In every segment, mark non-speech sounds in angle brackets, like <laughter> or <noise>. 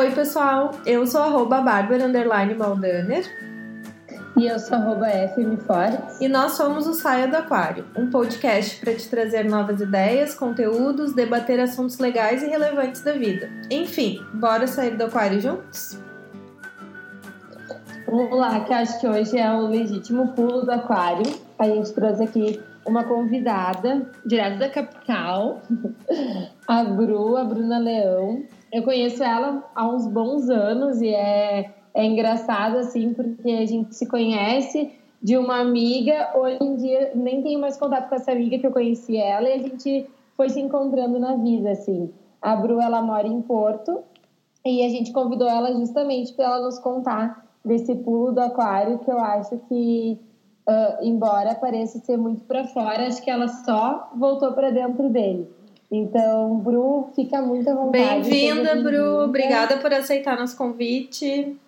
Oi, pessoal. Eu sou arroba Bárbara Maldaner. E eu sou arroba FMFortes. E nós somos o Saia do Aquário, um podcast para te trazer novas ideias, conteúdos, debater assuntos legais e relevantes da vida. Enfim, bora sair do aquário juntos? Vamos lá, que acho que hoje é o legítimo pulo do aquário. A gente trouxe aqui uma convidada, direto da capital, <laughs> a Bru, a Bruna Leão. Eu conheço ela há uns bons anos e é, é engraçado, assim, porque a gente se conhece de uma amiga. Hoje em dia, nem tenho mais contato com essa amiga que eu conheci ela e a gente foi se encontrando na vida, assim. A Bru, ela mora em Porto e a gente convidou ela justamente para ela nos contar desse pulo do aquário que eu acho que uh, embora pareça ser muito para fora, acho que ela só voltou para dentro dele. Então, Bru, fica muito à vontade. Bem-vinda, Bru. Obrigada por aceitar nosso convite.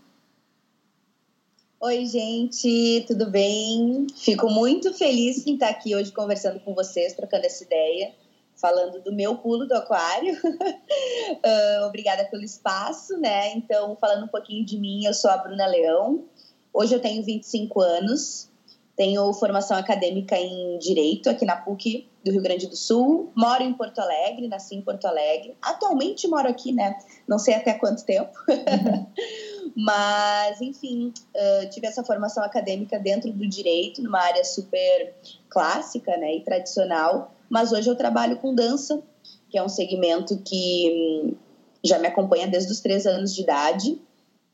Oi, gente, tudo bem? Fico muito feliz em estar aqui hoje conversando com vocês, trocando essa ideia, falando do meu pulo do aquário. uh, <laughs> obrigada pelo espaço, né? Então, falando um pouquinho de mim, eu sou a Bruna Leão. Hoje eu tenho 25 anos, tenho formação acadêmica em Direito aqui na PUC do Rio Grande do Sul. Moro em Porto Alegre, nasci em Porto Alegre. Atualmente moro aqui, né? Não sei até quanto tempo. <laughs> Mas, enfim, tive essa formação acadêmica dentro do direito, numa área super clássica né, e tradicional. Mas hoje eu trabalho com dança, que é um segmento que hum, já me acompanha desde os três anos de idade.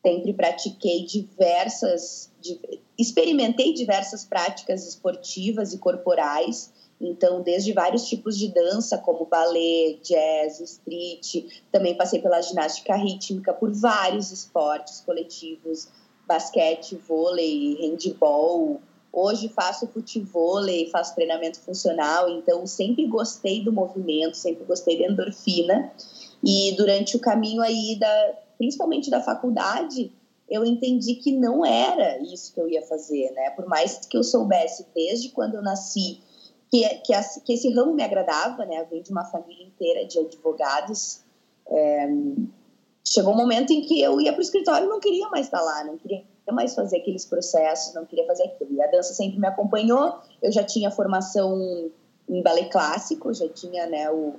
Sempre pratiquei diversas, experimentei diversas práticas esportivas e corporais, então desde vários tipos de dança, como ballet, jazz, street, também passei pela ginástica rítmica, por vários esportes coletivos, basquete, vôlei, handball. Hoje faço futevôlei, faço treinamento funcional, então sempre gostei do movimento, sempre gostei da endorfina. E durante o caminho aí da, principalmente da faculdade, eu entendi que não era isso que eu ia fazer, né? Por mais que eu soubesse desde quando eu nasci que, que, que esse ramo me agradava, né? Eu venho de uma família inteira de advogados. É, chegou um momento em que eu ia para o escritório e não queria mais estar lá, não queria mais fazer aqueles processos, não queria fazer aquilo. E a dança sempre me acompanhou. Eu já tinha formação em balé clássico, já tinha né, o,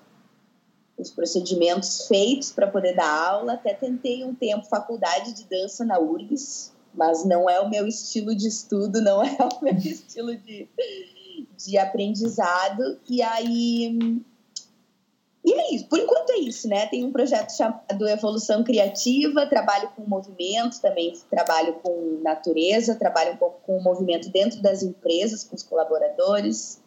os procedimentos feitos para poder dar aula. Até tentei um tempo faculdade de dança na URGS, mas não é o meu estilo de estudo, não <laughs> é o meu estilo de, de aprendizado. E aí. E é isso, por enquanto é isso, né? Tem um projeto chamado Evolução Criativa, trabalho com movimento, também trabalho com natureza, trabalho um pouco com o movimento dentro das empresas, com os colaboradores.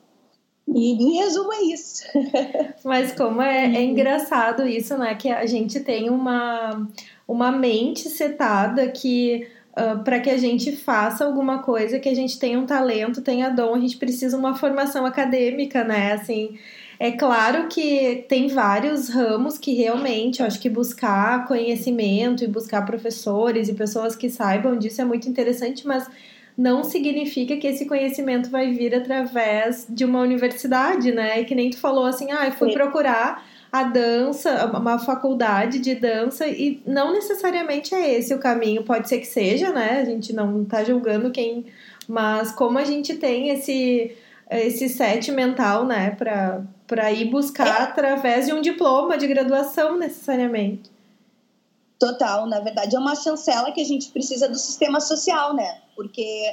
E em resumo é isso. <laughs> Mas como é, é engraçado isso, né? Que a gente tem uma, uma mente setada que uh, para que a gente faça alguma coisa, que a gente tenha um talento, tenha dom, a gente precisa uma formação acadêmica, né? Assim, é claro que tem vários ramos que realmente, eu acho que buscar conhecimento e buscar professores e pessoas que saibam disso é muito interessante, mas não significa que esse conhecimento vai vir através de uma universidade, né? E que nem tu falou assim, ah, eu fui Sim. procurar a dança, uma faculdade de dança, e não necessariamente é esse o caminho, pode ser que seja, né? A gente não tá julgando quem. Mas como a gente tem esse, esse set mental, né, para ir buscar é. através de um diploma de graduação, necessariamente. Total, na verdade é uma chancela que a gente precisa do sistema social, né? Porque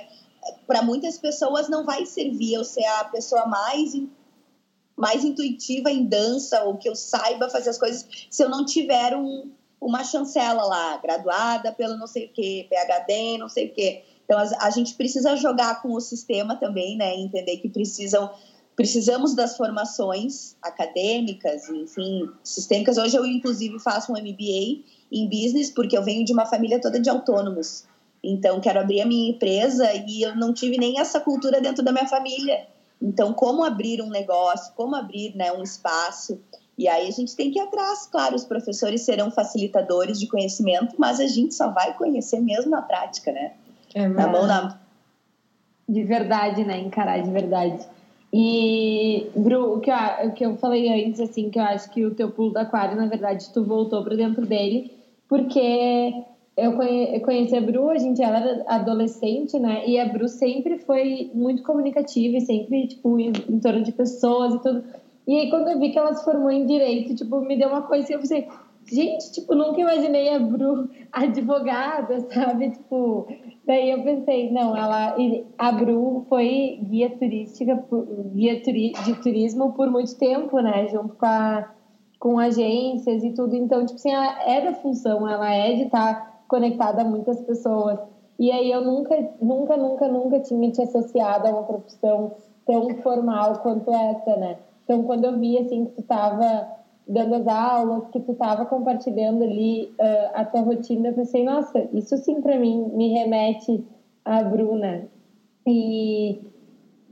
para muitas pessoas não vai servir eu ser a pessoa mais mais intuitiva em dança ou que eu saiba fazer as coisas se eu não tiver um, uma chancela lá, graduada pelo não sei o que, PHD, não sei o que. Então a, a, gente precisa jogar com o sistema também, né? Entender que precisam precisamos das formações acadêmicas, enfim, sistêmicas. Hoje eu inclusive faço um MBA em business porque eu venho de uma família toda de autônomos. Então quero abrir a minha empresa e eu não tive nem essa cultura dentro da minha família. Então, como abrir um negócio, como abrir né, um espaço. E aí a gente tem que ir atrás, claro, os professores serão facilitadores de conhecimento, mas a gente só vai conhecer mesmo na prática, né? É na mão na... De verdade, né? Encarar de verdade. E, Bru, o que, eu, o que eu falei antes, assim, que eu acho que o teu pulo do aquário, na verdade, tu voltou para dentro dele porque eu, conheci a Bru, a gente ela era adolescente, né? E a Bru sempre foi muito comunicativa e sempre, tipo, em, em torno de pessoas e tudo. E aí, quando eu vi que ela se formou em Direito, tipo, me deu uma coisa que eu pensei, gente, tipo, nunca imaginei a Bru <laughs> advogada, sabe? Tipo, daí eu pensei, não, ela, a Bru foi guia turística, guia de turismo por muito tempo, né? Junto com, a, com agências e tudo. Então, tipo assim, ela é da função, ela é de estar conectada a muitas pessoas. E aí eu nunca, nunca, nunca, nunca tinha te associado a uma profissão tão formal quanto essa, né? Então, quando eu vi, assim, que tu estava dando as aulas, que tu estava compartilhando ali uh, a tua rotina, eu pensei, nossa, isso sim para mim me remete à Bruna. E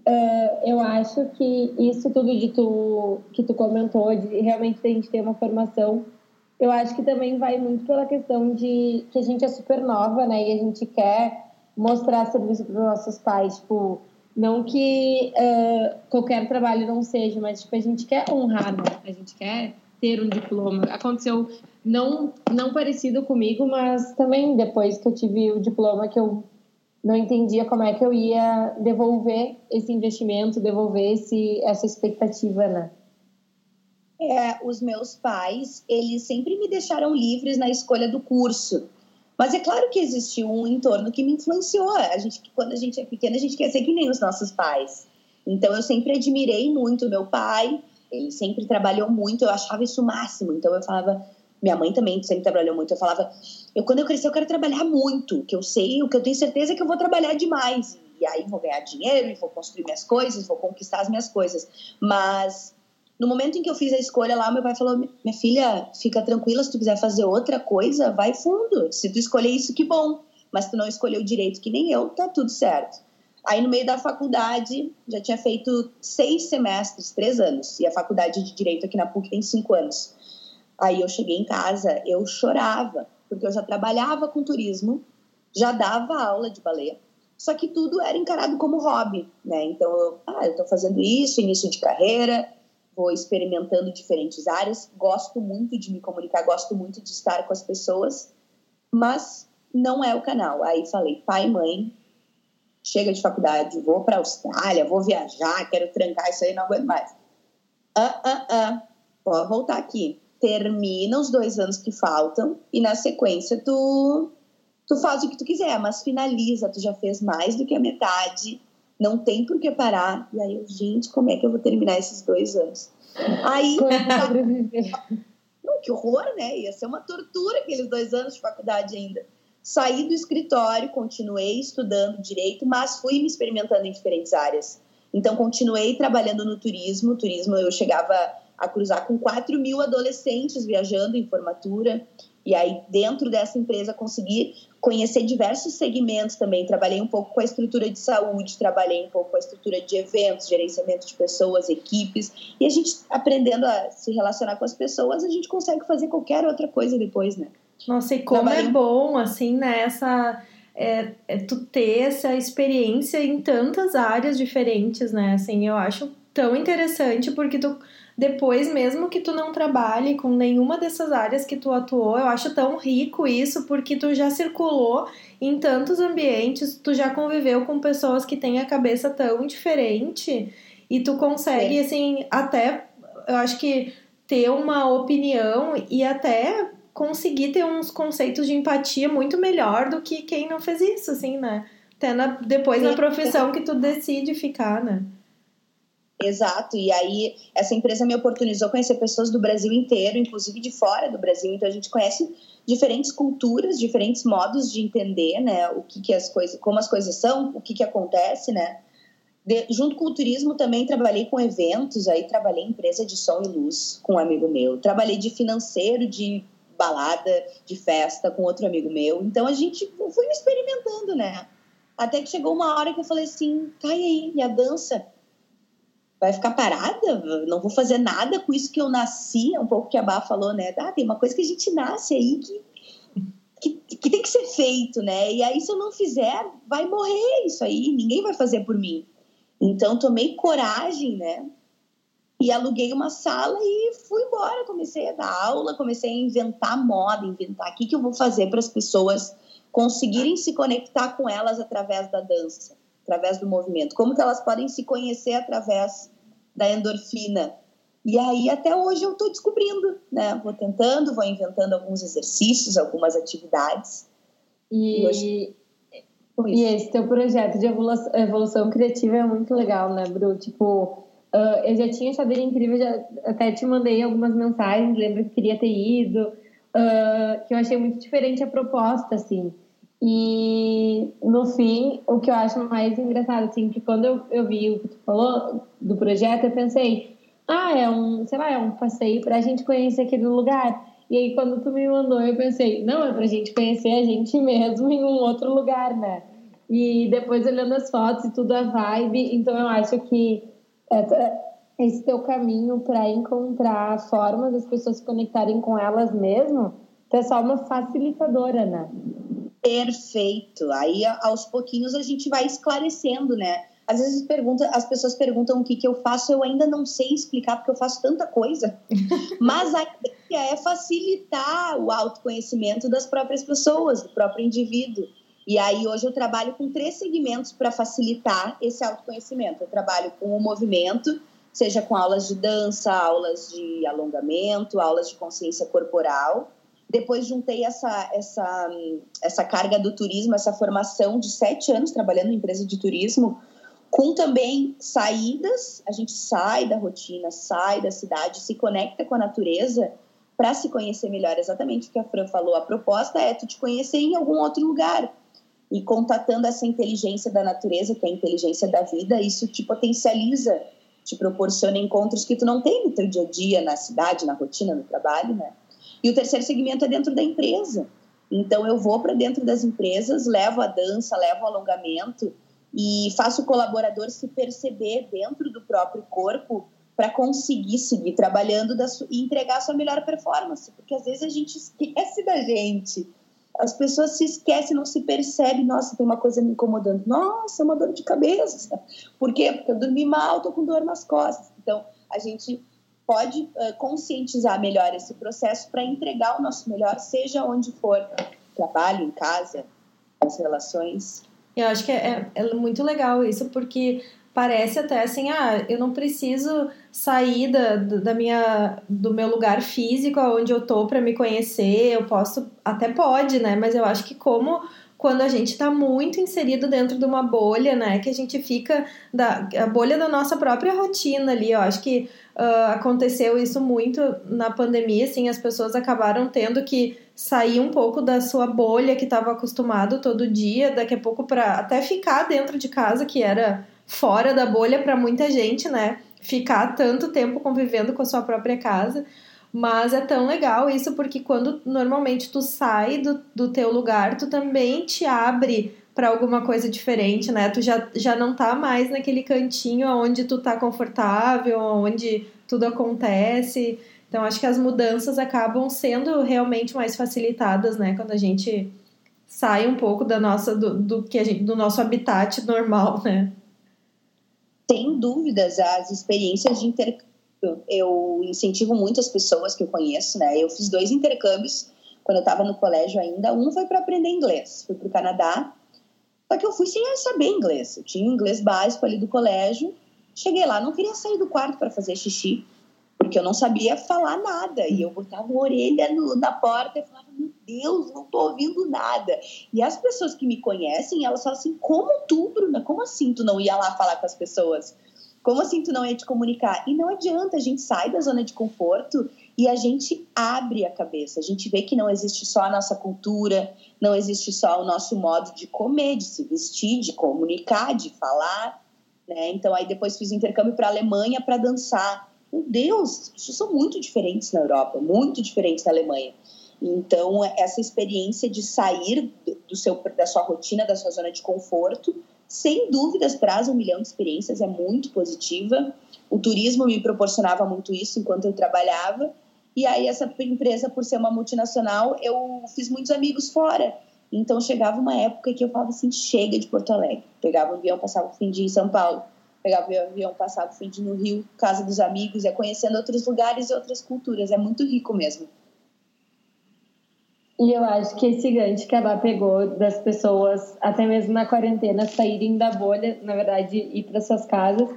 uh, eu acho que isso tudo de tu, que tu comentou, de realmente a gente ter uma formação, eu acho que também vai muito pela questão de que a gente é super nova, né? E a gente quer mostrar serviço para os nossos pais, tipo, não que uh, qualquer trabalho não seja, mas tipo, a gente quer honrar, né? A gente quer ter um diploma. Aconteceu não não parecido comigo, mas também depois que eu tive o diploma que eu não entendia como é que eu ia devolver esse investimento, devolver esse essa expectativa, né? É, os meus pais, eles sempre me deixaram livres na escolha do curso. Mas é claro que existiu um entorno que me influenciou. A gente, quando a gente é pequena, a gente quer ser que nem os nossos pais. Então eu sempre admirei muito meu pai, ele sempre trabalhou muito, eu achava isso o máximo. Então eu falava, minha mãe também sempre trabalhou muito. Eu falava, eu quando eu crescer eu quero trabalhar muito, que eu sei, o que eu tenho certeza é que eu vou trabalhar demais. E aí vou ganhar dinheiro, e vou construir minhas coisas, vou conquistar as minhas coisas. Mas no momento em que eu fiz a escolha lá, meu pai falou: "Minha filha, fica tranquila, se tu quiser fazer outra coisa, vai fundo. Se tu escolher isso, que bom. Mas tu não escolheu direito que nem eu, tá tudo certo." Aí, no meio da faculdade, já tinha feito seis semestres, três anos. E a faculdade de Direito aqui na PUC tem cinco anos. Aí eu cheguei em casa, eu chorava, porque eu já trabalhava com turismo, já dava aula de balé, só que tudo era encarado como hobby, né? Então, eu, ah, eu tô fazendo isso, início de carreira, vou experimentando diferentes áreas, gosto muito de me comunicar, gosto muito de estar com as pessoas, mas não é o canal. Aí falei, pai, mãe, chega de faculdade, vou para Austrália, vou viajar, quero trancar isso aí, não aguento mais. Ah, ah, ah, pode voltar aqui. Termina os dois anos que faltam e na sequência tu, tu faz o que tu quiser, mas finaliza, tu já fez mais do que a metade, não tem por que parar. E aí eu, gente, como é que eu vou terminar esses dois anos? Aí. <laughs> Não, que horror, né? Ia ser uma tortura aqueles dois anos de faculdade ainda. Saí do escritório, continuei estudando direito, mas fui me experimentando em diferentes áreas. Então, continuei trabalhando no turismo. Turismo, eu chegava a cruzar com 4 mil adolescentes viajando em formatura. E aí, dentro dessa empresa, consegui conhecer diversos segmentos também. Trabalhei um pouco com a estrutura de saúde, trabalhei um pouco com a estrutura de eventos, gerenciamento de pessoas, equipes. E a gente, aprendendo a se relacionar com as pessoas, a gente consegue fazer qualquer outra coisa depois, né? Nossa, e como é bom, assim, né? Essa, é, é, tu ter essa experiência em tantas áreas diferentes, né? Assim, eu acho tão interessante porque tu depois mesmo que tu não trabalhe com nenhuma dessas áreas que tu atuou, eu acho tão rico isso porque tu já circulou em tantos ambientes, tu já conviveu com pessoas que têm a cabeça tão diferente e tu consegue assim até eu acho que ter uma opinião e até conseguir ter uns conceitos de empatia muito melhor do que quem não fez isso, assim, né? Até na, depois Sim. na profissão que tu decide ficar, né? Exato, e aí essa empresa me oportunizou conhecer pessoas do Brasil inteiro, inclusive de fora do Brasil, então a gente conhece diferentes culturas, diferentes modos de entender, né, o que, que as coisas, como as coisas são, o que que acontece, né, de, junto com o turismo também trabalhei com eventos, aí trabalhei em empresa de som e luz com um amigo meu, trabalhei de financeiro, de balada, de festa com outro amigo meu. Então a gente foi experimentando, né? Até que chegou uma hora que eu falei assim, tá aí, e a dança? Vai ficar parada? Não vou fazer nada com isso que eu nasci, é um pouco que a Bá falou, né? Ah, tem uma coisa que a gente nasce aí que, que, que tem que ser feito, né? E aí se eu não fizer, vai morrer isso aí, ninguém vai fazer por mim. Então tomei coragem, né? e aluguei uma sala e fui embora. Comecei a dar aula, comecei a inventar moda, inventar o que, que eu vou fazer para as pessoas conseguirem se conectar com elas através da dança, através do movimento. Como que elas podem se conhecer através da endorfina. E aí até hoje eu estou descobrindo, né? Vou tentando, vou inventando alguns exercícios, algumas atividades. E, e, hoje... e esse teu projeto de evolução, evolução criativa é muito legal, né, Bru? Tipo, Uh, eu já tinha ele incrível, já, até te mandei algumas mensagens, lembro que queria ter ido, uh, que eu achei muito diferente a proposta, assim. E no fim, o que eu acho mais engraçado, assim, que quando eu, eu vi o que tu falou do projeto, eu pensei, ah, é um, sei lá, é um passeio pra gente conhecer aquele lugar. E aí, quando tu me mandou, eu pensei, não, é pra gente conhecer a gente <laughs> mesmo em um outro lugar, né? E depois olhando as fotos e tudo a vibe, então eu acho que esse teu caminho para encontrar formas das pessoas se conectarem com elas mesmo, tu é só uma facilitadora, né? Perfeito. Aí, aos pouquinhos, a gente vai esclarecendo, né? Às vezes pergunta, as pessoas perguntam o que, que eu faço, eu ainda não sei explicar, porque eu faço tanta coisa. <laughs> Mas a ideia é facilitar o autoconhecimento das próprias pessoas, do próprio indivíduo. E aí hoje eu trabalho com três segmentos para facilitar esse autoconhecimento. Eu trabalho com o movimento, seja com aulas de dança, aulas de alongamento, aulas de consciência corporal. Depois juntei essa, essa, essa carga do turismo, essa formação de sete anos trabalhando em empresa de turismo, com também saídas. A gente sai da rotina, sai da cidade, se conecta com a natureza para se conhecer melhor. Exatamente o que a Fran falou. A proposta é tu te conhecer em algum outro lugar e contatando essa inteligência da natureza, que é a inteligência da vida, isso te potencializa, te proporciona encontros que tu não tem no teu dia a dia, na cidade, na rotina, no trabalho, né? E o terceiro segmento é dentro da empresa. Então eu vou para dentro das empresas, levo a dança, levo o alongamento e faço o colaborador se perceber dentro do próprio corpo para conseguir seguir trabalhando e entregar a sua melhor performance, porque às vezes a gente esquece da gente as pessoas se esquecem, não se percebem, nossa, tem uma coisa me incomodando. Nossa, é uma dor de cabeça. Por quê? Porque eu dormi mal, estou com dor nas costas. Então, a gente pode uh, conscientizar melhor esse processo para entregar o nosso melhor, seja onde for, trabalho, em casa, as relações. Eu acho que é, é muito legal isso, porque parece até assim, ah, eu não preciso sair da, da minha, do meu lugar físico, onde eu tô para me conhecer, eu posso, até pode, né? Mas eu acho que como quando a gente está muito inserido dentro de uma bolha, né? Que a gente fica da a bolha da nossa própria rotina ali. Eu acho que uh, aconteceu isso muito na pandemia, assim, as pessoas acabaram tendo que sair um pouco da sua bolha que estava acostumado todo dia, daqui a pouco para até ficar dentro de casa, que era fora da bolha para muita gente, né? Ficar tanto tempo convivendo com a sua própria casa. Mas é tão legal isso porque quando normalmente tu sai do, do teu lugar, tu também te abre para alguma coisa diferente, né? Tu já, já não tá mais naquele cantinho onde tu tá confortável, onde tudo acontece. Então acho que as mudanças acabam sendo realmente mais facilitadas, né? Quando a gente sai um pouco da nossa do, do que gente, do nosso habitat normal, né? Sem dúvidas, as experiências de intercâmbio, eu incentivo muito as pessoas que eu conheço, né? Eu fiz dois intercâmbios quando eu estava no colégio ainda. Um foi para aprender inglês, fui para o Canadá. Só que eu fui sem saber inglês. Eu tinha inglês básico ali do colégio. Cheguei lá, não queria sair do quarto para fazer xixi, porque eu não sabia falar nada. E eu botava a orelha no, na porta e falava, meu Deus, não tô ouvindo nada. E as pessoas que me conhecem, elas falam assim, como tu, Bruna? Como assim tu não ia lá falar com as pessoas? Como assim tu não ia te comunicar? E não adianta, a gente sai da zona de conforto e a gente abre a cabeça. A gente vê que não existe só a nossa cultura, não existe só o nosso modo de comer, de se vestir, de comunicar, de falar. Né? Então, aí depois fiz intercâmbio para a Alemanha para dançar. Meu Deus, isso são muito diferentes na Europa, muito diferentes na Alemanha. Então, essa experiência de sair do seu, da sua rotina, da sua zona de conforto, sem dúvidas traz um milhão de experiências, é muito positiva. O turismo me proporcionava muito isso enquanto eu trabalhava. E aí, essa empresa, por ser uma multinacional, eu fiz muitos amigos fora. Então, chegava uma época que eu falava assim: chega de Porto Alegre. Pegava o avião, passava o fim de em São Paulo. pegava o avião, passava o fim no Rio, casa dos amigos, é conhecendo outros lugares e outras culturas. É muito rico mesmo. E eu acho que esse gancho que a Bá pegou das pessoas, até mesmo na quarentena, saírem da bolha, na verdade, ir para suas casas,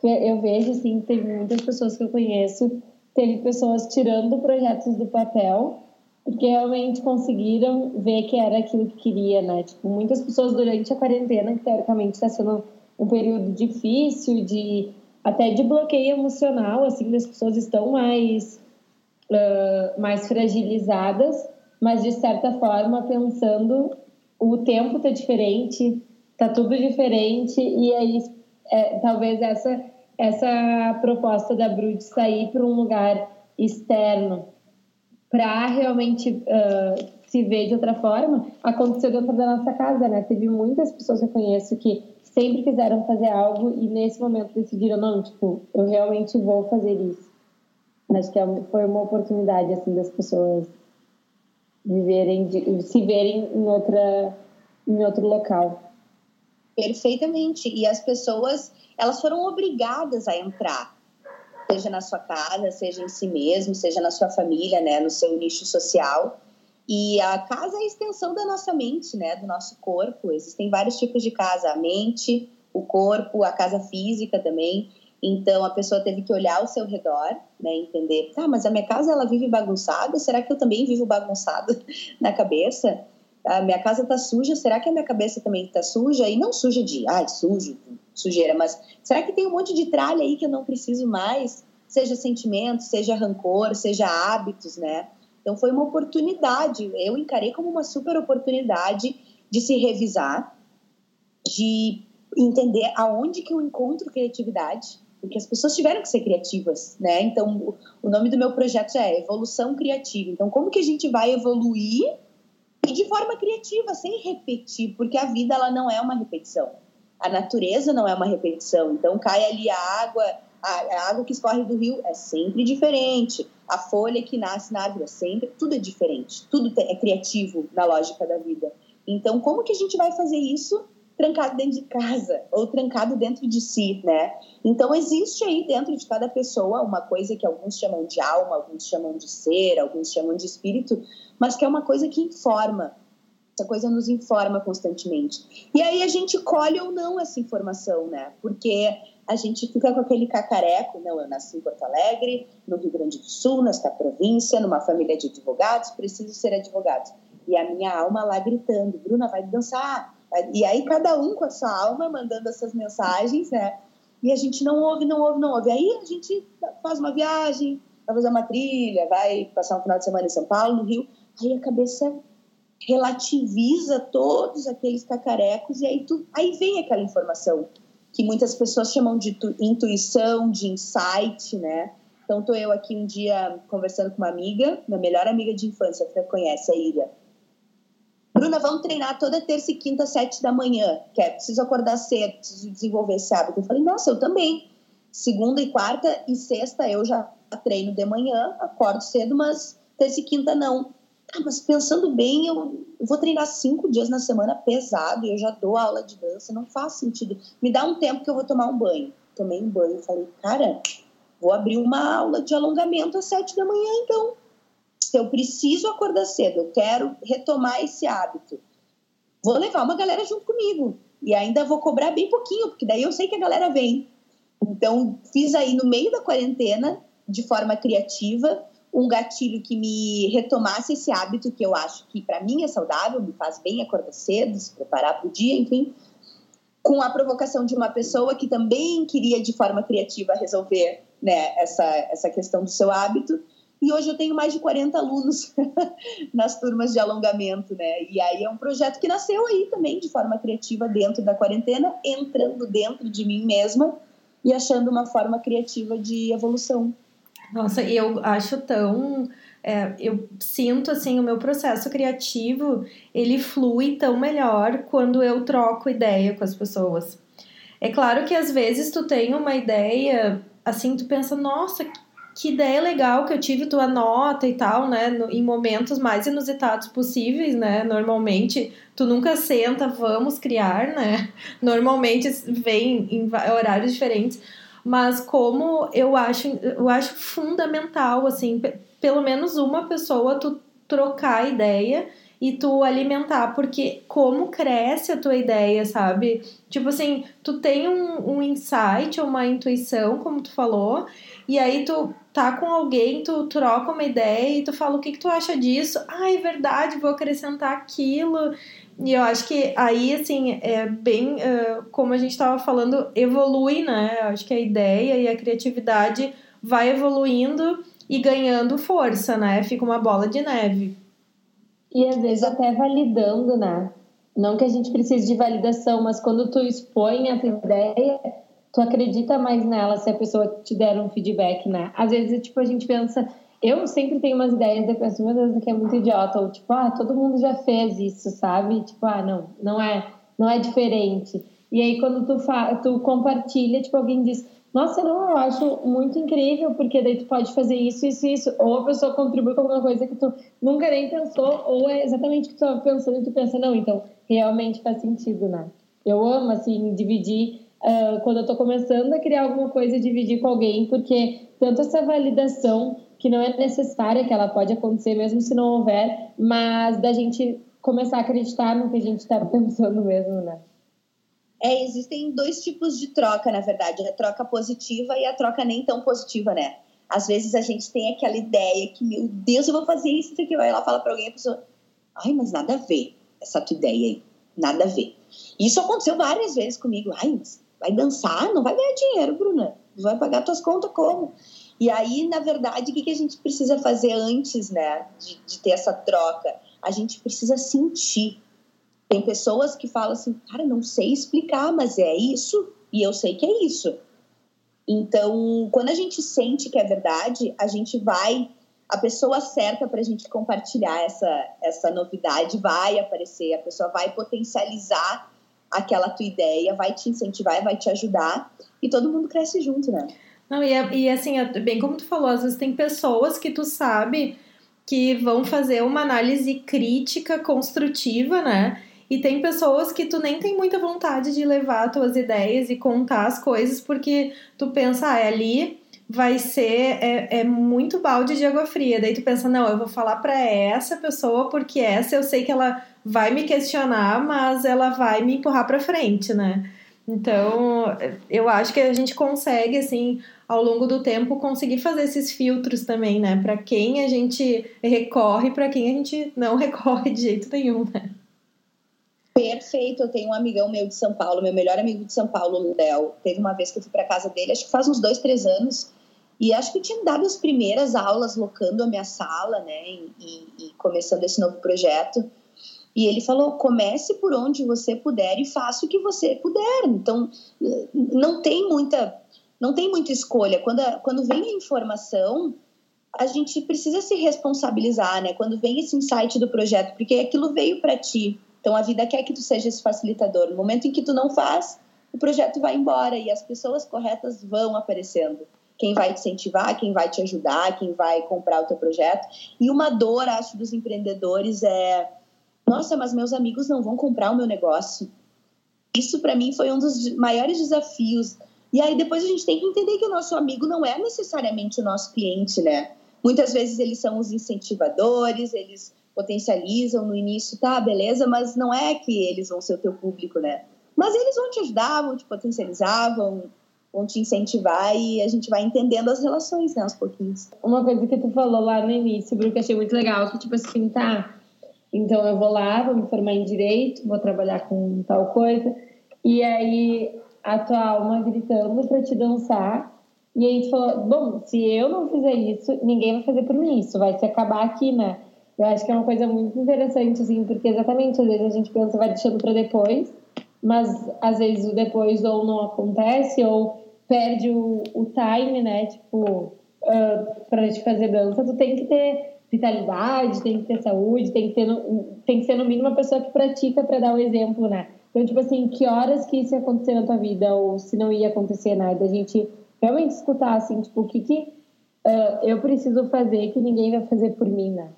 que eu vejo, assim, teve muitas pessoas que eu conheço, teve pessoas tirando projetos do papel, porque realmente conseguiram ver que era aquilo que queria, né? Tipo, muitas pessoas durante a quarentena, que teoricamente está sendo um período difícil, de até de bloqueio emocional, assim, as pessoas estão mais, uh, mais fragilizadas, mas de certa forma pensando o tempo tá diferente, tá tudo diferente e aí é, talvez essa essa proposta da Bru de sair para um lugar externo para realmente uh, se ver de outra forma aconteceu dentro da nossa casa, né? Teve muitas pessoas que eu conheço que sempre quiseram fazer algo e nesse momento decidiram não, tipo, eu realmente vou fazer isso. Acho que é foi uma oportunidade assim das pessoas viverem, se verem em, outra, em outro local. Perfeitamente. E as pessoas, elas foram obrigadas a entrar, seja na sua casa, seja em si mesmo, seja na sua família, né, no seu nicho social. E a casa é a extensão da nossa mente, né, do nosso corpo. Existem vários tipos de casa, a mente, o corpo, a casa física também. Então a pessoa teve que olhar ao seu redor, né, entender, ah, mas a minha casa ela vive bagunçada, será que eu também vivo bagunçado <laughs> na cabeça? A minha casa tá suja, será que a minha cabeça também tá suja? E não suja de, ah, sujo, sujeira, mas será que tem um monte de tralha aí que eu não preciso mais? Seja sentimento, seja rancor, seja hábitos, né? Então foi uma oportunidade, eu encarei como uma super oportunidade de se revisar, de entender aonde que eu encontro criatividade, porque as pessoas tiveram que ser criativas, né? Então, o nome do meu projeto é Evolução Criativa. Então, como que a gente vai evoluir de forma criativa, sem repetir, porque a vida ela não é uma repetição. A natureza não é uma repetição. Então, cai ali a água, a, água que escorre do rio é sempre diferente. A folha que nasce na árvore é sempre, tudo é diferente. Tudo é criativo na lógica da vida. Então, como que a gente vai fazer isso trancado dentro de casa ou trancado dentro de si, né? Então existe aí dentro de cada pessoa uma coisa que alguns chamam de alma, alguns chamam de ser, alguns chamam de espírito, mas que é uma coisa que informa. Essa coisa nos informa constantemente. E aí a gente colhe ou não essa informação, né? Porque a gente fica com aquele cacareco, não, eu nasci em Porto Alegre, no Rio Grande do Sul, nesta província, numa família de advogados, preciso ser advogado. E a minha alma lá gritando, Bruna, vai dançar, e aí cada um com a sua alma mandando essas mensagens, né? E a gente não ouve, não ouve, não ouve. Aí a gente faz uma viagem, vai fazer uma trilha, vai passar um final de semana em São Paulo, no Rio. Aí a cabeça relativiza todos aqueles cacarecos e aí, tu, aí vem aquela informação que muitas pessoas chamam de tu, intuição, de insight, né? Então, tô eu aqui um dia conversando com uma amiga, minha melhor amiga de infância, que conhece, a Ilha. Bruna, vamos treinar toda terça e quinta, sete da manhã. Que é, preciso acordar cedo, preciso desenvolver esse hábito. Eu falei, nossa, eu também. Segunda e quarta e sexta eu já treino de manhã, acordo cedo, mas terça e quinta não. Ah, mas pensando bem, eu, vou treinar cinco dias na semana pesado e eu já dou aula de dança, não faz sentido. Me dá um tempo que eu vou tomar um banho. Tomei um banho e falei, cara, vou abrir uma aula de alongamento às sete da manhã, então se eu preciso acordar cedo, eu quero retomar esse hábito, vou levar uma galera junto comigo. E ainda vou cobrar bem pouquinho, porque daí eu sei que a galera vem. Então, fiz aí no meio da quarentena, de forma criativa, um gatilho que me retomasse esse hábito que eu acho que para mim é saudável, me faz bem acordar cedo, se preparar para o dia, enfim, com a provocação de uma pessoa que também queria de forma criativa resolver né, essa, essa questão do seu hábito e hoje eu tenho mais de 40 alunos <laughs> nas turmas de alongamento, né? E aí é um projeto que nasceu aí também de forma criativa dentro da quarentena, entrando dentro de mim mesma e achando uma forma criativa de evolução. Nossa, eu acho tão. É, eu sinto assim o meu processo criativo ele flui tão melhor quando eu troco ideia com as pessoas. É claro que às vezes tu tem uma ideia assim, tu pensa, nossa, que ideia legal que eu tive, tu anota e tal, né? No, em momentos mais inusitados possíveis, né? Normalmente, tu nunca senta, vamos criar, né? <laughs> Normalmente vem em horários diferentes. Mas como eu acho, eu acho fundamental, assim, pelo menos uma pessoa tu trocar ideia e tu alimentar, porque como cresce a tua ideia, sabe? Tipo assim, tu tem um, um insight ou uma intuição, como tu falou, e aí tu tá com alguém, tu troca uma ideia e tu fala o que, que tu acha disso. Ah, é verdade, vou acrescentar aquilo. E eu acho que aí, assim, é bem, uh, como a gente estava falando, evolui, né? Eu acho que a ideia e a criatividade vai evoluindo e ganhando força, né? Fica uma bola de neve. E às vezes até validando, né? Não que a gente precise de validação, mas quando tu expõe a tua ideia, tu acredita mais nela se a pessoa te der um feedback, né? Às vezes, tipo, a gente pensa, eu sempre tenho umas ideias e penso, meu Deus, que é muito idiota, ou tipo, ah, todo mundo já fez isso, sabe? Tipo, ah, não, não é, não é diferente. E aí quando tu, fa tu compartilha, tipo, alguém diz, nossa, não, eu acho muito incrível, porque daí tu pode fazer isso, isso, isso. Ou a pessoa contribui com alguma coisa que tu nunca nem pensou, ou é exatamente o que tu estava pensando e tu pensa, não, então realmente faz sentido, né? Eu amo, assim, dividir uh, quando eu estou começando a criar alguma coisa, dividir com alguém, porque tanto essa validação, que não é necessária, que ela pode acontecer mesmo se não houver, mas da gente começar a acreditar no que a gente está <laughs> pensando mesmo, né? É, existem dois tipos de troca, na verdade, a troca positiva e a troca nem tão positiva, né? Às vezes a gente tem aquela ideia que, meu Deus, eu vou fazer isso, isso aqui, vai lá fala para alguém, a pessoa, ai, mas nada a ver essa tua ideia aí, nada a ver. Isso aconteceu várias vezes comigo, ai, mas Vai dançar? Não vai ganhar dinheiro, Bruna. Vai pagar tuas contas como? E aí, na verdade, o que, a gente precisa fazer antes, né, de, de ter essa troca? A gente precisa sentir. Tem pessoas que falam assim, cara, não sei explicar, mas é isso e eu sei que é isso. Então, quando a gente sente que é verdade, a gente vai, a pessoa certa para a gente compartilhar essa, essa novidade vai aparecer, a pessoa vai potencializar aquela tua ideia, vai te incentivar, vai te ajudar e todo mundo cresce junto, né? Não, e, é, e assim, é bem como tu falou, às vezes tem pessoas que tu sabe que vão fazer uma análise crítica, construtiva, né? E tem pessoas que tu nem tem muita vontade de levar tuas ideias e contar as coisas, porque tu pensa, ah, é ali vai ser é, é muito balde de água fria. Daí tu pensa, não, eu vou falar para essa pessoa porque essa eu sei que ela vai me questionar, mas ela vai me empurrar para frente, né? Então, eu acho que a gente consegue, assim, ao longo do tempo, conseguir fazer esses filtros também, né? Para quem a gente recorre, para quem a gente não <laughs> recorre de jeito nenhum, né? Perfeito, eu tenho um amigão meu de São Paulo, meu melhor amigo de São Paulo, Léo. Teve uma vez que eu fui para casa dele, acho que faz uns dois, três anos, e acho que eu tinha dado as primeiras aulas locando a minha sala, né, e, e começando esse novo projeto. E ele falou: comece por onde você puder e faça o que você puder. Então, não tem muita, não tem muita escolha. Quando, a, quando vem a informação, a gente precisa se responsabilizar, né? Quando vem esse insight do projeto, porque aquilo veio para ti. Então, a vida quer que tu seja esse facilitador. No momento em que tu não faz, o projeto vai embora e as pessoas corretas vão aparecendo. Quem vai te incentivar, quem vai te ajudar, quem vai comprar o teu projeto. E uma dor, acho, dos empreendedores é nossa, mas meus amigos não vão comprar o meu negócio. Isso para mim foi um dos maiores desafios. E aí depois a gente tem que entender que o nosso amigo não é necessariamente o nosso cliente, né? Muitas vezes eles são os incentivadores, eles potencializam no início, tá, beleza, mas não é que eles vão ser o teu público, né? Mas eles vão te ajudar, vão te potencializar, vão, vão te incentivar e a gente vai entendendo as relações, né, aos pouquinhos. Uma coisa que tu falou lá no início, Bruno, que achei muito legal, que tipo assim, tá, então eu vou lá, vou me formar em direito, vou trabalhar com tal coisa, e aí a tua alma gritando para te dançar. E aí tu falou, bom, se eu não fizer isso, ninguém vai fazer por mim, isso vai se acabar aqui, né? Eu acho que é uma coisa muito interessante, assim, porque exatamente, às vezes a gente pensa, vai deixando para depois, mas às vezes o depois ou não acontece, ou perde o, o time, né? Tipo, uh, pra te fazer dança, tu tem que ter vitalidade, tem que ter saúde, tem que, ter tem que ser no mínimo uma pessoa que pratica para dar o exemplo, né? Então, tipo assim, que horas que isso ia acontecer na tua vida ou se não ia acontecer nada, a gente realmente escutar, assim, tipo, o que que uh, eu preciso fazer que ninguém vai fazer por mim, né?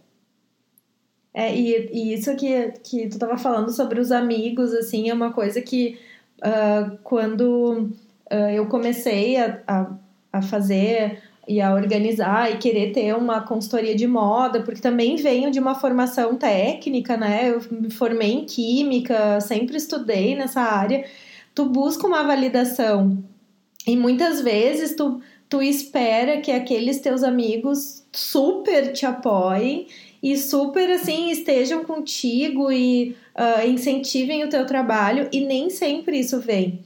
É, e, e isso que, que tu tava falando sobre os amigos, assim, é uma coisa que uh, quando uh, eu comecei a, a, a fazer e a organizar e querer ter uma consultoria de moda, porque também venho de uma formação técnica, né? Eu me formei em química, sempre estudei nessa área. Tu busca uma validação e muitas vezes tu, tu espera que aqueles teus amigos super te apoiem e super assim estejam contigo e uh, incentivem o teu trabalho e nem sempre isso vem.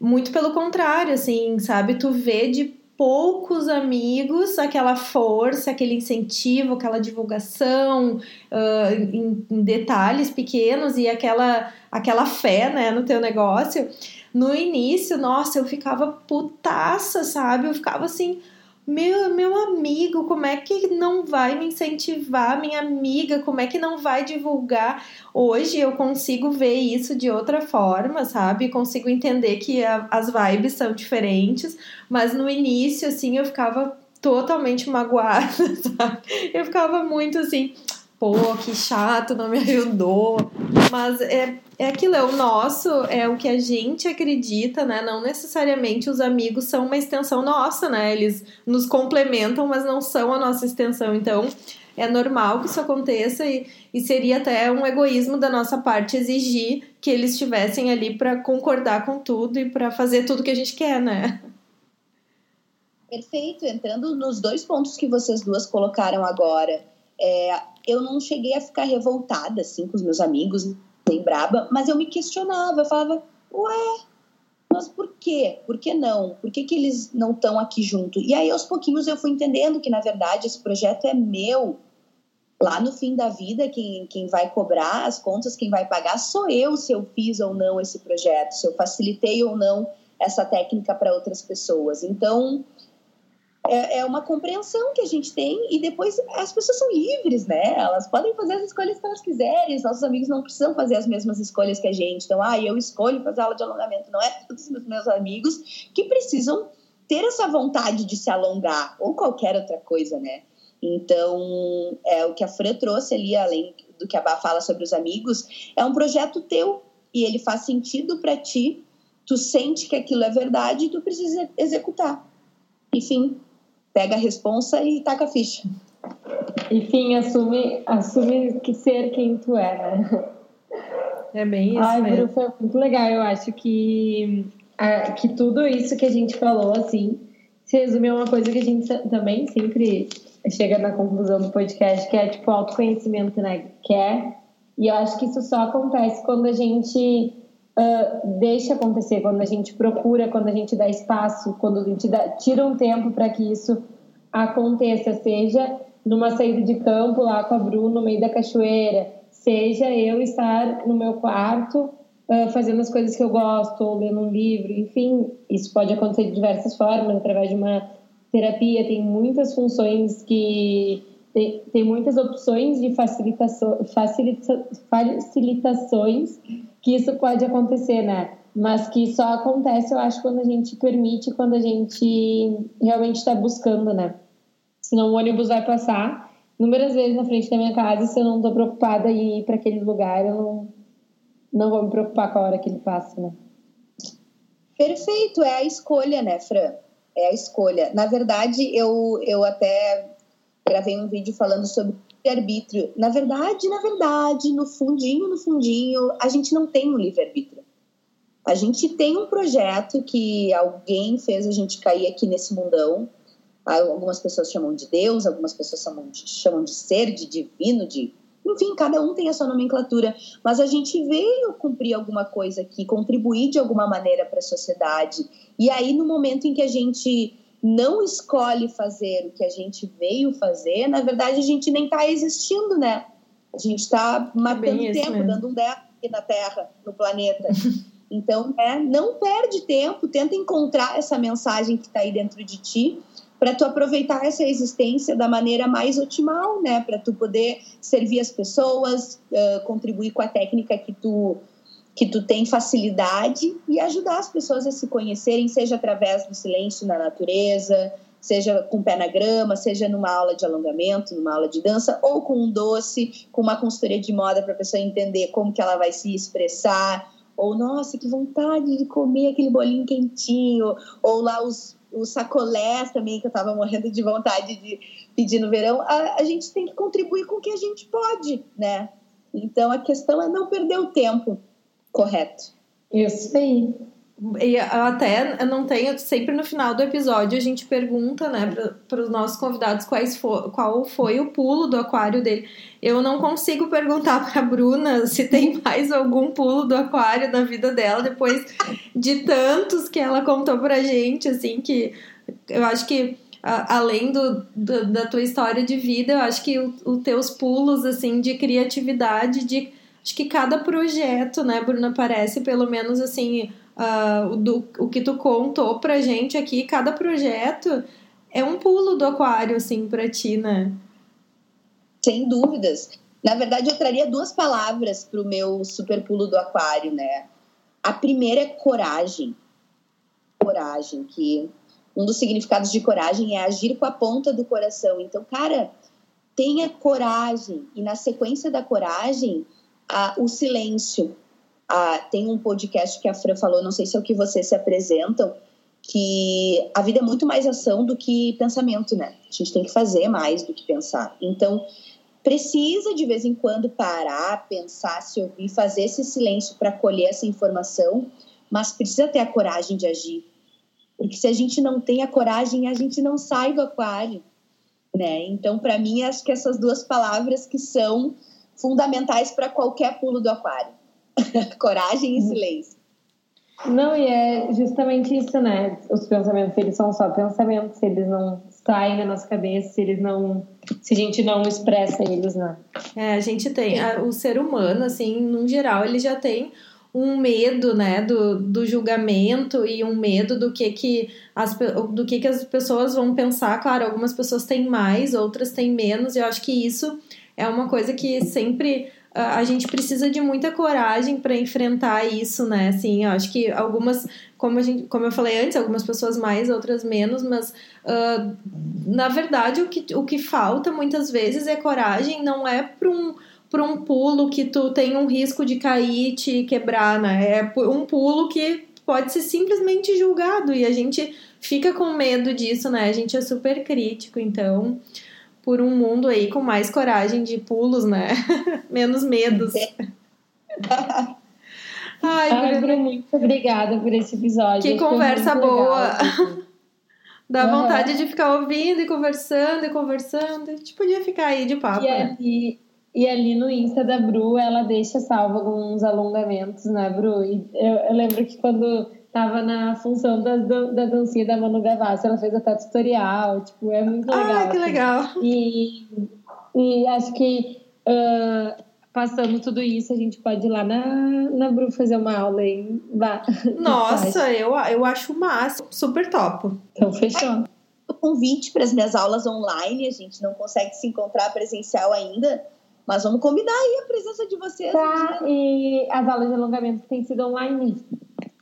Muito pelo contrário, assim, sabe? Tu vê de poucos amigos aquela força, aquele incentivo, aquela divulgação uh, em, em, detalhes pequenos e aquela, aquela fé né, no teu negócio. No início, nossa, eu ficava putaça, sabe? Eu ficava assim, meu, meu amigo, como é que não vai me incentivar? Minha amiga, como é que não vai divulgar? Hoje eu consigo ver isso de outra forma, sabe? Consigo entender que a, as vibes são diferentes, mas no início, assim, eu ficava totalmente magoada, <laughs> sabe? Eu ficava muito assim, pô, que chato, não me ajudou. Mas é, é aquilo, é o nosso, é o que a gente acredita, né? Não necessariamente os amigos são uma extensão nossa, né? Eles nos complementam, mas não são a nossa extensão. Então, é normal que isso aconteça e, e seria até um egoísmo da nossa parte exigir que eles estivessem ali para concordar com tudo e para fazer tudo que a gente quer, né? Perfeito. Entrando nos dois pontos que vocês duas colocaram agora. É, eu não cheguei a ficar revoltada assim com os meus amigos, nem braba, mas eu me questionava, eu falava, ué, mas por quê? Por que não? Por que, que eles não estão aqui junto? E aí aos pouquinhos eu fui entendendo que na verdade esse projeto é meu. Lá no fim da vida, quem, quem vai cobrar as contas, quem vai pagar sou eu se eu fiz ou não esse projeto, se eu facilitei ou não essa técnica para outras pessoas. Então, é, é, uma compreensão que a gente tem e depois as pessoas são livres, né? Elas podem fazer as escolhas que elas quiserem. Os nossos amigos não precisam fazer as mesmas escolhas que a gente. Então, ah, eu escolho fazer aula de alongamento. Não é todos os meus amigos que precisam ter essa vontade de se alongar ou qualquer outra coisa, né? Então, é o que a Fran trouxe ali, além do que a Bá fala sobre os amigos, é um projeto teu e ele faz sentido para ti. Tu sente que aquilo é verdade e tu precisa executar. Enfim, pega a responsa e taca a ficha. Enfim, assume, assume que ser quem tu é, né? É bem isso. Ai, mesmo. Bru, foi muito legal. Eu acho que, a, que tudo isso que a gente falou, assim, se resume a uma coisa que a gente também sempre chega na conclusão do podcast, que é tipo autoconhecimento, né? Que é, e eu acho que isso só acontece quando a gente uh, deixa acontecer, quando a gente procura, quando a gente dá espaço, quando a gente dá, tira um tempo para que isso aconteça, seja numa saída de campo lá com a Bruna no meio da cachoeira, seja eu estar no meu quarto uh, fazendo as coisas que eu gosto, ou lendo um livro, enfim, isso pode acontecer de diversas formas, através de uma terapia, tem muitas funções que tem, tem muitas opções de facilitação, facilita, facilitações que isso pode acontecer, né? Mas que só acontece, eu acho, quando a gente permite, quando a gente realmente está buscando, né? Senão o ônibus vai passar inúmeras vezes na frente da minha casa se eu não estou preocupada em ir para aquele lugar, eu não, não vou me preocupar com a hora que ele passa, né? Perfeito, é a escolha, né, Fran? É a escolha. Na verdade, eu, eu até gravei um vídeo falando sobre livre-arbítrio. Na verdade, na verdade, no fundinho, no fundinho, a gente não tem um livre-arbítrio. A gente tem um projeto que alguém fez a gente cair aqui nesse mundão. Algumas pessoas chamam de Deus, algumas pessoas chamam de, chamam de ser, de divino, de. Enfim, cada um tem a sua nomenclatura. Mas a gente veio cumprir alguma coisa aqui, contribuir de alguma maneira para a sociedade. E aí, no momento em que a gente não escolhe fazer o que a gente veio fazer, na verdade a gente nem está existindo, né? A gente está matando é tempo, mesmo. dando um death aqui na Terra, no planeta. <laughs> Então, é, não perde tempo, tenta encontrar essa mensagem que está aí dentro de ti para tu aproveitar essa existência da maneira mais otimal, né? Para tu poder servir as pessoas, uh, contribuir com a técnica que tu que tu tem facilidade e ajudar as pessoas a se conhecerem, seja através do silêncio na natureza, seja com pé na grama, seja numa aula de alongamento, numa aula de dança, ou com um doce, com uma consultoria de moda para a pessoa entender como que ela vai se expressar, ou nossa, que vontade de comer aquele bolinho quentinho, ou lá os, os sacolés também, que eu estava morrendo de vontade de pedir no verão, a, a gente tem que contribuir com o que a gente pode, né? Então a questão é não perder o tempo, correto? Isso aí. E até não tenho, sempre no final do episódio a gente pergunta, né, para os nossos convidados quais for, qual foi o pulo do aquário dele. Eu não consigo perguntar para Bruna se tem <laughs> mais algum pulo do aquário na vida dela depois de tantos que ela contou pra gente, assim, que eu acho que além do, do da tua história de vida, eu acho que os teus pulos, assim, de criatividade, de acho que cada projeto, né, Bruna, parece pelo menos assim uh, do, o que tu contou pra gente aqui, cada projeto é um pulo do aquário, assim, pra ti, né? Sem dúvidas. Na verdade, eu traria duas palavras pro meu super pulo do aquário, né? A primeira é coragem. Coragem, que um dos significados de coragem é agir com a ponta do coração. Então, cara, tenha coragem. E na sequência da coragem, a, o silêncio. Ah, tem um podcast que a Fran falou, não sei se é o que vocês se apresentam, que a vida é muito mais ação do que pensamento, né? A gente tem que fazer mais do que pensar. Então, precisa de vez em quando parar, pensar, se ouvir, fazer esse silêncio para colher essa informação, mas precisa ter a coragem de agir. Porque se a gente não tem a coragem, a gente não sai do aquário, né? Então, para mim, acho que essas duas palavras que são fundamentais para qualquer pulo do aquário. <laughs> Coragem e silêncio. Não, e é justamente isso, né? Os pensamentos, eles são só pensamentos, eles não saem da nossa cabeça, se eles não. Se a gente não expressa eles, né? É, a gente tem. A, o ser humano, assim, no geral, ele já tem um medo, né, do, do julgamento e um medo do que que as, do que que as pessoas vão pensar. Claro, algumas pessoas têm mais, outras têm menos, e eu acho que isso é uma coisa que sempre a gente precisa de muita coragem para enfrentar isso, né? Assim, acho que algumas, como, a gente, como eu falei antes, algumas pessoas mais, outras menos, mas uh, na verdade o que, o que falta muitas vezes é coragem, não é para um, para um pulo que tu tem um risco de cair te quebrar, né? É um pulo que pode ser simplesmente julgado e a gente fica com medo disso, né? A gente é super crítico, então por um mundo aí com mais coragem de pulos, né? <laughs> Menos medos. <laughs> Ai, Ai Bruno, muito obrigada por esse episódio. Que conversa boa. Dá uhum. vontade de ficar ouvindo e conversando e conversando. A gente podia ficar aí de papo. E, né? ali, e ali no Insta da Bru, ela deixa salvo alguns alongamentos, né, Bru? E eu, eu lembro que quando tava na função da, da dancinha da Manu Gavassi, ela fez até tutorial, tipo, é muito legal. Ah, que assim. legal! E, e acho que uh, passando tudo isso, a gente pode ir lá na, na Bru fazer uma aula aí. Nossa, eu, eu acho massa, super top. Então, fechou. O convite para as minhas aulas online, a gente não consegue se encontrar presencial ainda, mas vamos combinar aí a presença de vocês. Tá, e as aulas de alongamento têm sido online.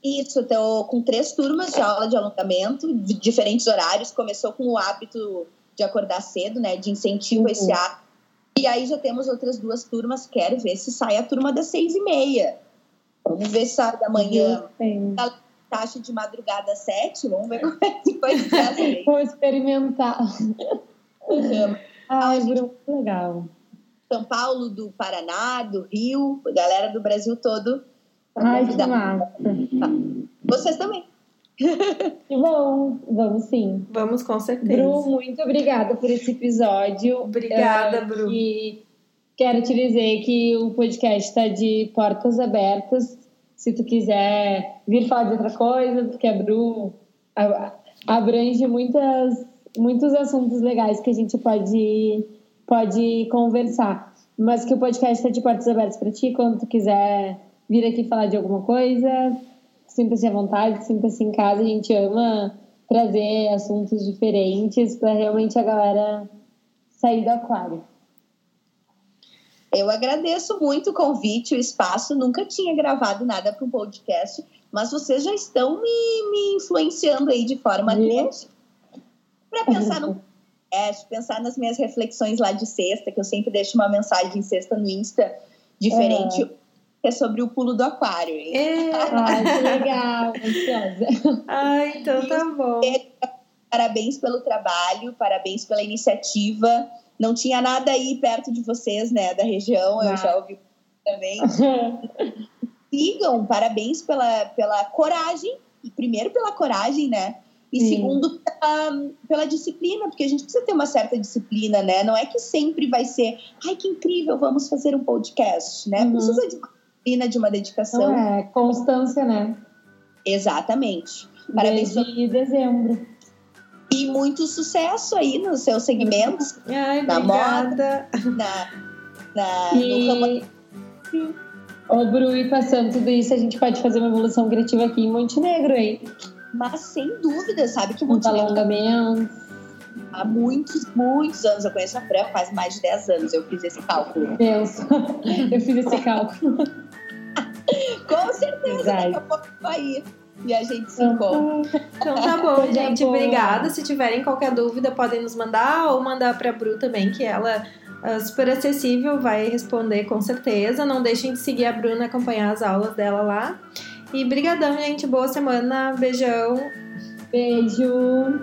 Isso, estou com três turmas de aula de alongamento, de diferentes horários. Começou com o hábito de acordar cedo, né? De incentivo uhum. a esse uhum. hábito. E aí já temos outras duas turmas. Quero ver se sai a turma das seis e meia. Vamos ver se sai da manhã. A taxa de madrugada às sete. Vamos ver como é que vai ser. <laughs> Vou experimentar. Uhum. Ai, Bruno, legal. São Paulo, do Paraná, do Rio, galera do Brasil todo Ai, que massa. Vocês também. <laughs> Que bom, vamos sim. Vamos com certeza. Bru, muito obrigada por esse episódio. Obrigada, uh, Bru. E quero te dizer que o podcast está de portas abertas. Se tu quiser vir falar de outra coisa, porque a Bru abrange muitas, muitos assuntos legais que a gente pode, pode conversar. Mas que o podcast está de portas abertas para ti, quando tu quiser vir aqui falar de alguma coisa, sinta-se à vontade, sinta-se em casa. A gente ama trazer assuntos diferentes para realmente a galera sair do aquário. Eu agradeço muito o convite, o espaço. Nunca tinha gravado nada para um podcast, mas vocês já estão me, me influenciando aí de forma criativa. para pensar no <laughs> podcast, pensar nas minhas reflexões lá de sexta, que eu sempre deixo uma mensagem sexta no Insta diferente. É é sobre o pulo do aquário. Hein? É. <laughs> Ai, que legal, ansiosa. Ai, então tá bom. Parabéns pelo trabalho, parabéns pela iniciativa. Não tinha nada aí perto de vocês, né, da região, eu já ouvi também. <laughs> Sigam, parabéns pela, pela coragem, e primeiro pela coragem, né? E Sim. segundo, pela, pela, disciplina, porque a gente precisa ter uma certa disciplina, né? Não é que sempre vai ser, ai, que incrível, vamos fazer um podcast, né? Uhum. Precisa de uma disciplina, de uma dedicação. É, constância, né? Exatamente. Parabéns de dezembro. E muito sucesso aí nos seus segmentos. Ai, na obrigada. moda, na, na, e... no ramo... Ô, Bru, e passando tudo isso, a gente pode fazer uma evolução criativa aqui em Montenegro, hein? Mas sem dúvida, sabe que Montenegro... Um alongamento. Há muitos, muitos anos. Eu conheço a Fran faz mais de 10 anos. Eu fiz esse cálculo. Penso. <laughs> Eu fiz esse cálculo. <laughs> Com certeza, Exato. daqui a pouco vai ir e a gente se encontra. Então tá bom, gente. Obrigada. Se tiverem qualquer dúvida, podem nos mandar ou mandar pra Bru também, que ela é super acessível, vai responder com certeza. Não deixem de seguir a Bruna, acompanhar as aulas dela lá. E brigadão, gente. Boa semana. Beijão. Beijo.